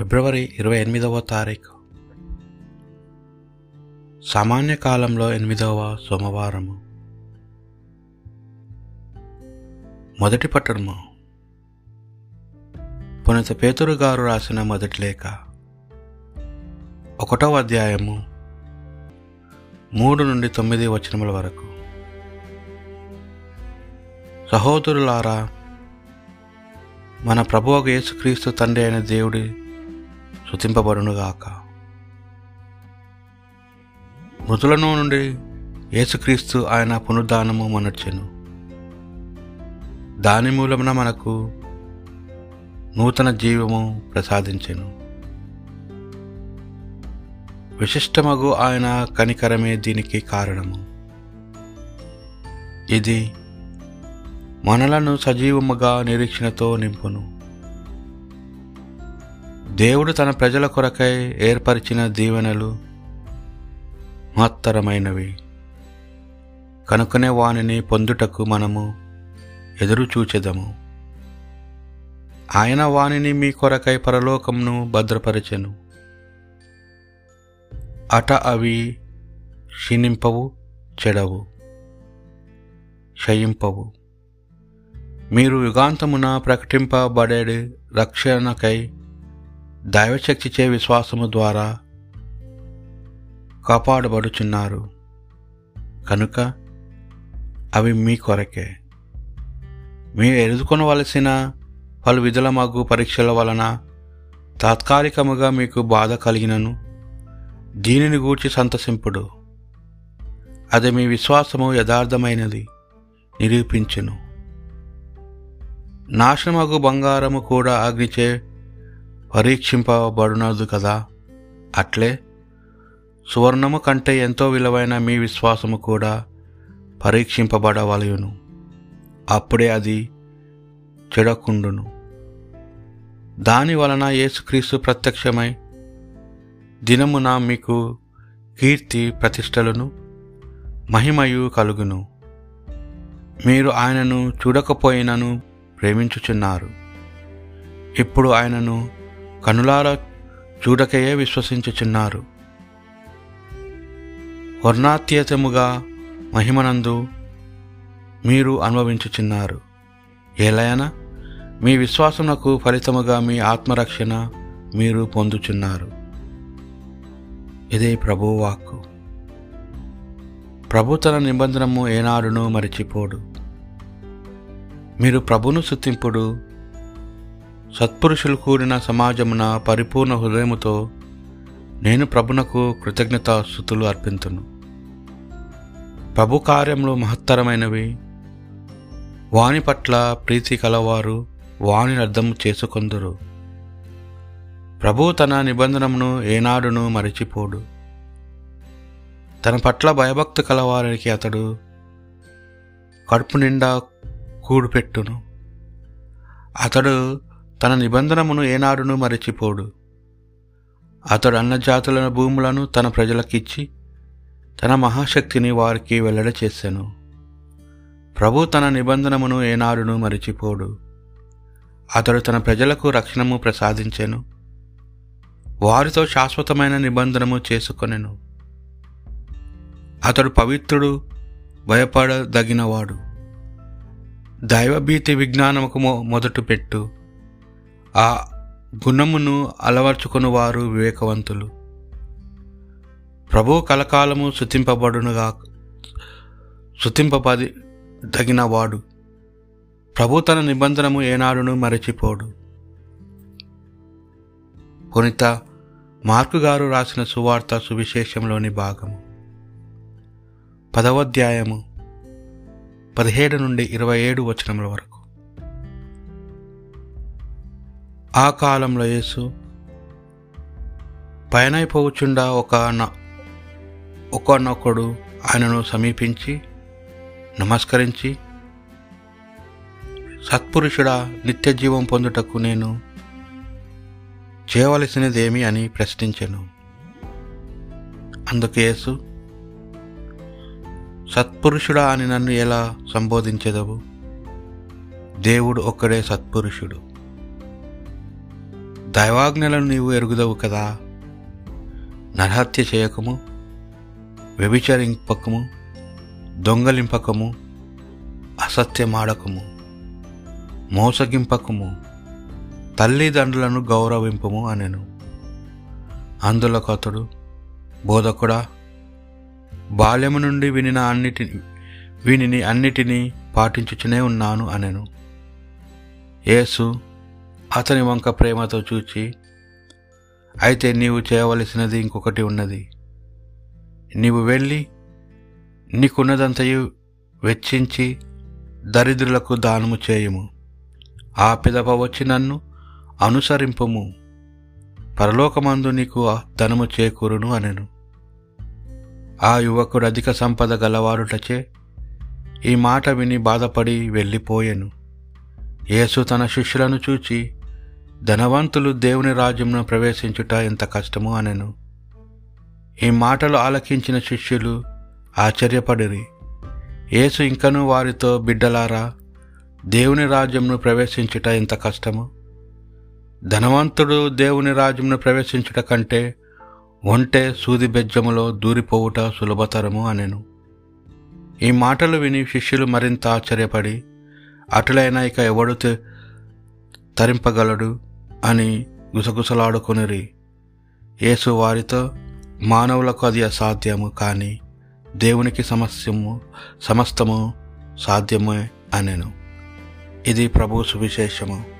ఫిబ్రవరి ఇరవై ఎనిమిదవ తారీఖు. సామాన్య కాలంలో ఎనిమిదవ సోమవారము. మొదటి పట్టణము. పునత పేతురు గారు రాసిన మొదటి లేఖ. ఒకటవ అధ్యాయము. మూడు నుండి తొమ్మిది వచనముల వరకు. సహోదరులారా మన ప్రభువు యేసుక్రీస్తు తండ్రి అయిన దేవుడి శృతింపబడునుగాక మృతులను నుండి యేసుక్రీస్తు ఆయన పునరుద్ధానము మనర్చెను దాని మూలమున మనకు నూతన జీవము ప్రసాదించెను. విశిష్టమగు ఆయన కనికరమే దీనికి కారణము. ఇది మనలను సజీవముగా నిరీక్షణతో నింపును. దేవుడు తన ప్రజల కొరకై ఏర్పరిచిన దీవెనలు మహత్తరమైనవి. కనుకనే వానిని పొందుటకు మనము ఎదురు చూచెదము ఆయన వానిని మీ కొరకై పరలోకంను భద్రపరచెను. అట అవి క్షీణింపవు చెడవు క్షయింపవు. మీరు యుగాంతమున ప్రకటింపబడే రక్షణకై దైవశక్తిచే విశ్వాసము ద్వారా కాపాడబడుచున్నారు. కనుక అవి మీ కొరకే. మీరు ఎదుర్కొనవలసిన పలు విధుల మగ్గు పరీక్షల వలన తాత్కాలికముగా మీకు బాధ కలిగినను దీనిని గూర్చి సంతసింపుడు. అది మీ విశ్వాసము యథార్థమైనది నిరూపించును. నాశనమగు బంగారము కూడా అగ్నిచే పరీక్షింపబడునదు కదా? అట్లే సువర్ణము కంటే ఎంతో విలువైన మీ విశ్వాసము కూడా పరీక్షింపబడవలయును అప్పుడే అది చెడకుండును. దాని వలన యేసుక్రీస్తు ప్రత్యక్షమై దినమున మీకు కీర్తి ప్రతిష్టలను మహిమయు కలుగును. మీరు ఆయనను చూడకపోయినను ప్రేమించుచున్నారు. ఇప్పుడు ఆయనను కనులార చూడకయే విశ్వసించుచున్నారు. వర్ణాత్యతముగా మహిమనందు మీరు అనుభవించుచున్నారు. ఏలయన మీ విశ్వాసమునకు ఫలితముగా మీ ఆత్మరక్షణ మీరు పొందుచున్నారు. ఇదే ప్రభువాక్కు ప్రభు తన నిబంధనము ఏనాడును మరిచిపోడు. మీరు ప్రభును శుతింపుడు సత్పురుషులు కూడిన సమాజమున పరిపూర్ణ హృదయముతో నేను ప్రభునకు కృతజ్ఞతాస్థుతులు అర్పింతును. ప్రభు కార్యములు మహత్తరమైనవి. వాని పట్ల ప్రీతి కలవారు వాని అర్థం చేసుకొందురు. ప్రభు తన నిబంధనమును ఏనాడును మరిచిపోడు. తన పట్ల భయభక్తి కలవారికి అతడు కడుపు నిండా కూడుపెట్టును. అతడు తన నిబంధనమును ఏనాడును మరచిపోడు. అతడు అన్న జాతులను భూములను తన ప్రజలకిచ్చి తన మహాశక్తిని వారికి వెల్లడ చేశాను ప్రభు తన నిబంధనమును ఏనాడును మరిచిపోడు. అతడు తన ప్రజలకు రక్షణము ప్రసాదించెను. వారితో శాశ్వతమైన నిబంధనము చేసుకొనెను. అతడు పవిత్రుడు భయపడదగినవాడు. దైవభీతి విజ్ఞానముకు మొదటు పెట్టు ఆ గుణమును అలవర్చుకుని వారు వివేకవంతులు. ప్రభు కలకాలము శుతింపబడునుగా శుతింపబడి తగినవాడు ప్రభు తన నిబంధనము ఏనాడును మరచిపోడు. పునిత మార్కు గారు రాసిన సువార్త సువిశేషంలోని భాగము. పదవాధ్యాయము పదిహేడు నుండి ఇరవై ఏడు వచనముల వరకు. ఆ కాలంలో యేసు పయనైపోవచ్చుండా ఒక ఒకనొకడు ఆయనను సమీపించి నమస్కరించి సత్పురుషుడా నిత్య జీవం పొందుటకు నేను చేయవలసినదేమి అని ప్రశ్నించాను. అందుకు యేసు సత్పురుషుడా అని నన్ను ఎలా సంబోధించదవు? దేవుడు ఒక్కడే సత్పురుషుడు. దైవాజ్ఞలను నీవు ఎరుగుదవు కదా. నరహత్య చేయకము వ్యభిచరింపకము దొంగలింపకము అసత్యమాడకము మోసగింపకము తల్లిదండ్రులను గౌరవింపము అనెను. అందులో అతడు బోధకుడా బాల్యము నుండి వినిన అన్నిటిని వీనిని అన్నిటినీ పాటించుచునే ఉన్నాను అనెను. యేసు అతని వంక ప్రేమతో చూచి అయితే నీవు చేయవలసినది ఇంకొకటి ఉన్నది. నీవు వెళ్ళి నీకున్నదంతయు వెచ్చించి దరిద్రులకు దానము చేయము. ఆ పిదప వచ్చి నన్ను అనుసరింపుము. పరలోకమందు నీకు ధనము చేకూరును అనెను. ఆ యువకుడు అధిక సంపద గలవారుటచే ఈ మాట విని బాధపడి వెళ్ళిపోయెను. యేసు తన శిష్యులను చూచి ధనవంతులు దేవుని రాజ్యంలో ప్రవేశించుట ఎంత కష్టము అనెను. ఈ మాటలు ఆలకించిన శిష్యులు ఆశ్చర్యపడిరి. యేసు ఇంకను వారితో బిడ్డలారా దేవుని రాజ్యంను ప్రవేశించుట ఎంత కష్టము. ధనవంతుడు దేవుని రాజ్యంను ప్రవేశించుట కంటే ఒంటె సూది బెజ్జములో దూరిపోవుట సులభతరము అనెను. ఈ మాటలు విని శిష్యులు మరింత ఆశ్చర్యపడి అటులైన ఇక ఎవడు తరింపగలడు? అని గుసగుసలాడుకొనిరి. యేసు వారితో మానవులకు అది అసాధ్యము కానీ దేవునికి సమస్యము సమస్తము సాధ్యమే అనెను. ఇది ప్రభు సువిశేషము.